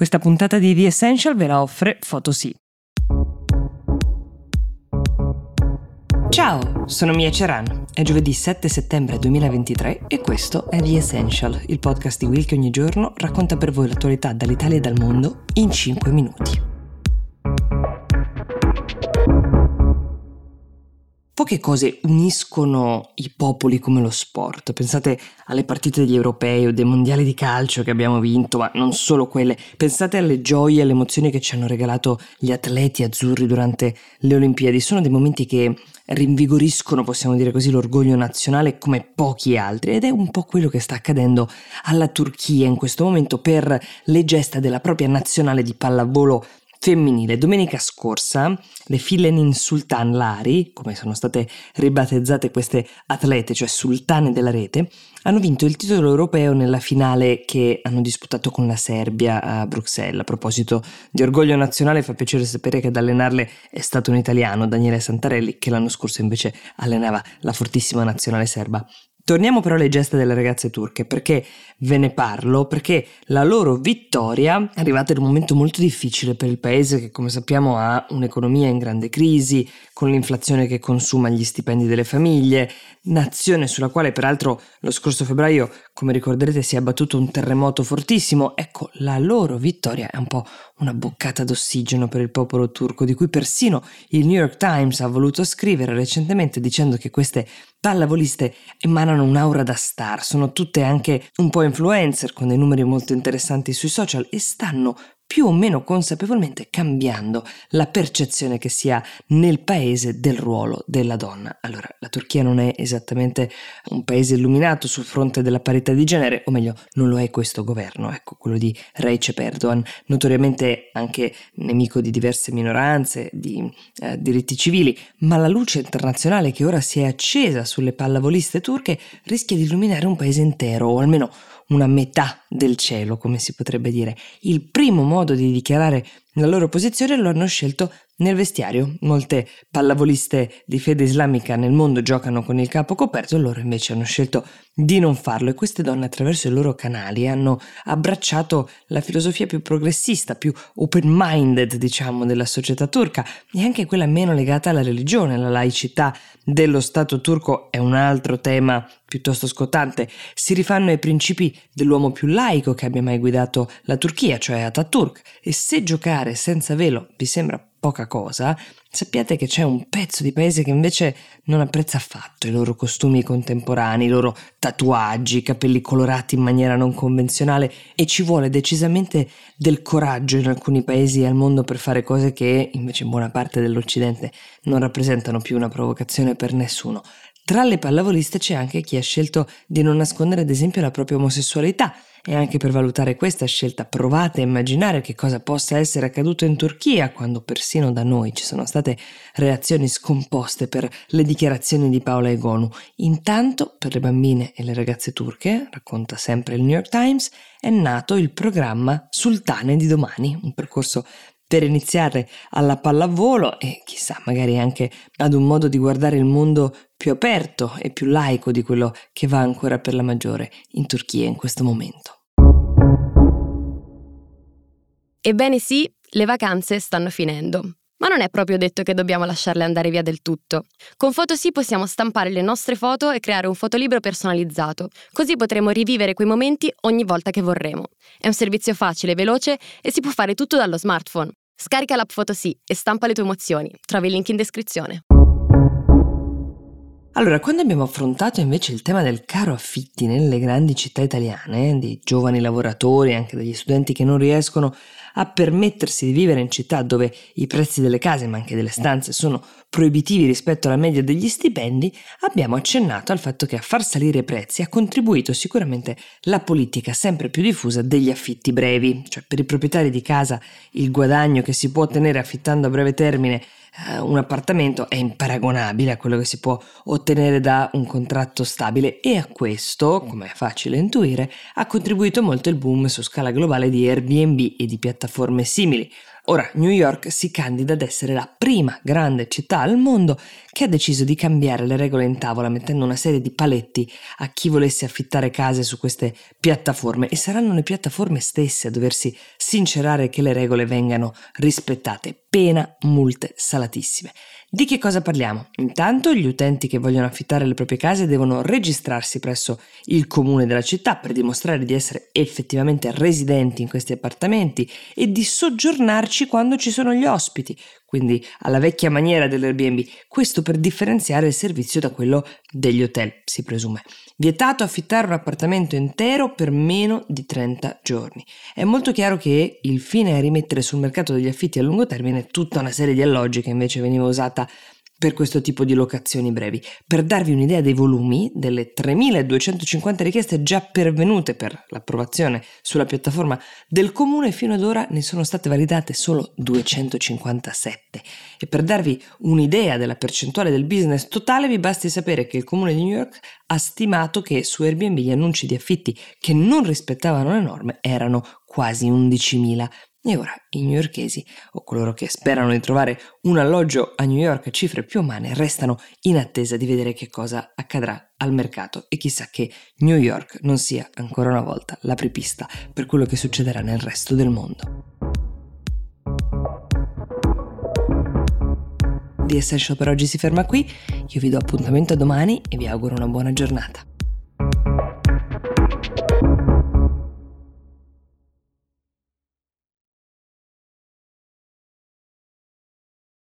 Questa puntata di The Essential ve la offre Photosy. Ciao, sono Mia Ceran. È giovedì 7 settembre 2023 e questo è The Essential, il podcast di Will che ogni giorno racconta per voi l'attualità dall'Italia e dal mondo in 5 minuti. Poche cose uniscono i popoli come lo sport. Pensate alle partite degli europei o dei mondiali di calcio che abbiamo vinto, ma non solo quelle. Pensate alle gioie e alle emozioni che ci hanno regalato gli atleti azzurri durante le Olimpiadi. Sono dei momenti che rinvigoriscono, possiamo dire così, l'orgoglio nazionale come pochi altri ed è un po' quello che sta accadendo alla Turchia in questo momento per le gesta della propria nazionale di pallavolo femminile. Domenica scorsa le Filenin Sultan Lari, come sono state ribattezzate queste atlete, cioè sultane della rete, hanno vinto il titolo europeo nella finale che hanno disputato con la Serbia a Bruxelles. A proposito di orgoglio nazionale, fa piacere sapere che ad allenarle è stato un italiano, Daniele Santarelli, che l'anno scorso invece allenava la fortissima nazionale serba. Torniamo però alle gesta delle ragazze turche, perché ve ne parlo? Perché la loro vittoria è arrivata in un momento molto difficile per il paese che come sappiamo ha un'economia in grande crisi, con l'inflazione che consuma gli stipendi delle famiglie, nazione sulla quale peraltro lo scorso febbraio, come ricorderete, si è abbattuto un terremoto fortissimo. Ecco, la loro vittoria è un po' una boccata d'ossigeno per il popolo turco, di cui persino il New York Times ha voluto scrivere recentemente dicendo che queste pallavoliste emanano un'aura da star, sono tutte anche un po' influencer con dei numeri molto interessanti sui social e stanno più o meno consapevolmente cambiando la percezione che si ha nel paese del ruolo della donna. Allora, la Turchia non è esattamente un paese illuminato sul fronte della parità di genere, o meglio, non lo è questo governo, ecco, quello di Recep Erdogan, notoriamente anche nemico di diverse minoranze, di eh, diritti civili, ma la luce internazionale che ora si è accesa sulle pallavoliste turche rischia di illuminare un paese intero, o almeno una metà del cielo, come si potrebbe dire. Il primo modo di dichiarare la loro posizione lo hanno scelto nel vestiario. Molte pallavoliste di fede islamica nel mondo giocano con il capo coperto, loro invece hanno scelto di non farlo e queste donne attraverso i loro canali hanno abbracciato la filosofia più progressista, più open-minded, diciamo, della società turca e anche quella meno legata alla religione, la laicità dello Stato turco è un altro tema piuttosto scottante. Si rifanno ai principi dell'uomo più laico che abbia mai guidato la Turchia, cioè Ataturk, e se giocare senza velo vi sembra poca cosa, sappiate che c'è un pezzo di paese che invece non apprezza affatto i loro costumi contemporanei, i loro tatuaggi, i capelli colorati in maniera non convenzionale e ci vuole decisamente del coraggio in alcuni paesi al mondo per fare cose che invece in buona parte dell'Occidente non rappresentano più una provocazione per nessuno. Tra le pallavoliste c'è anche chi ha scelto di non nascondere ad esempio la propria omosessualità e anche per valutare questa scelta provate a immaginare che cosa possa essere accaduto in Turchia quando persino da noi ci sono state reazioni scomposte per le dichiarazioni di Paola Egonu. Intanto per le bambine e le ragazze turche, racconta sempre il New York Times, è nato il programma Sultane di domani, un percorso per iniziare alla pallavolo e chissà magari anche ad un modo di guardare il mondo più aperto e più laico di quello che va ancora per la maggiore in Turchia in questo momento. Ebbene sì, le vacanze stanno finendo. Ma non è proprio detto che dobbiamo lasciarle andare via del tutto. Con Photosì possiamo stampare le nostre foto e creare un fotolibro personalizzato, così potremo rivivere quei momenti ogni volta che vorremo. È un servizio facile, veloce e si può fare tutto dallo smartphone. Scarica l'app Photosì e stampa le tue emozioni. Trovi il link in descrizione. Allora, quando abbiamo affrontato invece il tema del caro affitti nelle grandi città italiane, dei giovani lavoratori, anche degli studenti che non riescono a permettersi di vivere in città dove i prezzi delle case, ma anche delle stanze, sono proibitivi rispetto alla media degli stipendi, abbiamo accennato al fatto che a far salire i prezzi ha contribuito sicuramente la politica sempre più diffusa degli affitti brevi, cioè per i proprietari di casa il guadagno che si può ottenere affittando a breve termine eh, un appartamento è imparagonabile a quello che si può ottenere da un contratto stabile e a questo, come è facile intuire, ha contribuito molto il boom su scala globale di Airbnb e di piattaforme simili. Ora New York si candida ad essere la prima grande città al mondo che ha deciso di cambiare le regole in tavola mettendo una serie di paletti a chi volesse affittare case su queste piattaforme e saranno le piattaforme stesse a doversi sincerare che le regole vengano rispettate, pena multe salatissime. Di che cosa parliamo? Intanto gli utenti che vogliono affittare le proprie case devono registrarsi presso il comune della città per dimostrare di essere effettivamente residenti in questi appartamenti e di soggiornarci quando ci sono gli ospiti, quindi alla vecchia maniera dell'Airbnb, questo per differenziare il servizio da quello degli hotel, si presume. Vietato affittare un appartamento intero per meno di 30 giorni. È molto chiaro che il fine è rimettere sul mercato degli affitti a lungo termine tutta una serie di alloggi che invece veniva usata per questo tipo di locazioni brevi. Per darvi un'idea dei volumi, delle 3.250 richieste già pervenute per l'approvazione sulla piattaforma del comune, fino ad ora ne sono state validate solo 257. E per darvi un'idea della percentuale del business totale, vi basti sapere che il comune di New York ha stimato che su Airbnb gli annunci di affitti che non rispettavano le norme erano quasi 11.000 e ora i newyorkesi, o coloro che sperano di trovare un alloggio a New York a cifre più umane, restano in attesa di vedere che cosa accadrà al mercato e chissà che New York non sia ancora una volta l'apripista per quello che succederà nel resto del mondo. The Essential per oggi si ferma qui, io vi do appuntamento a domani e vi auguro una buona giornata.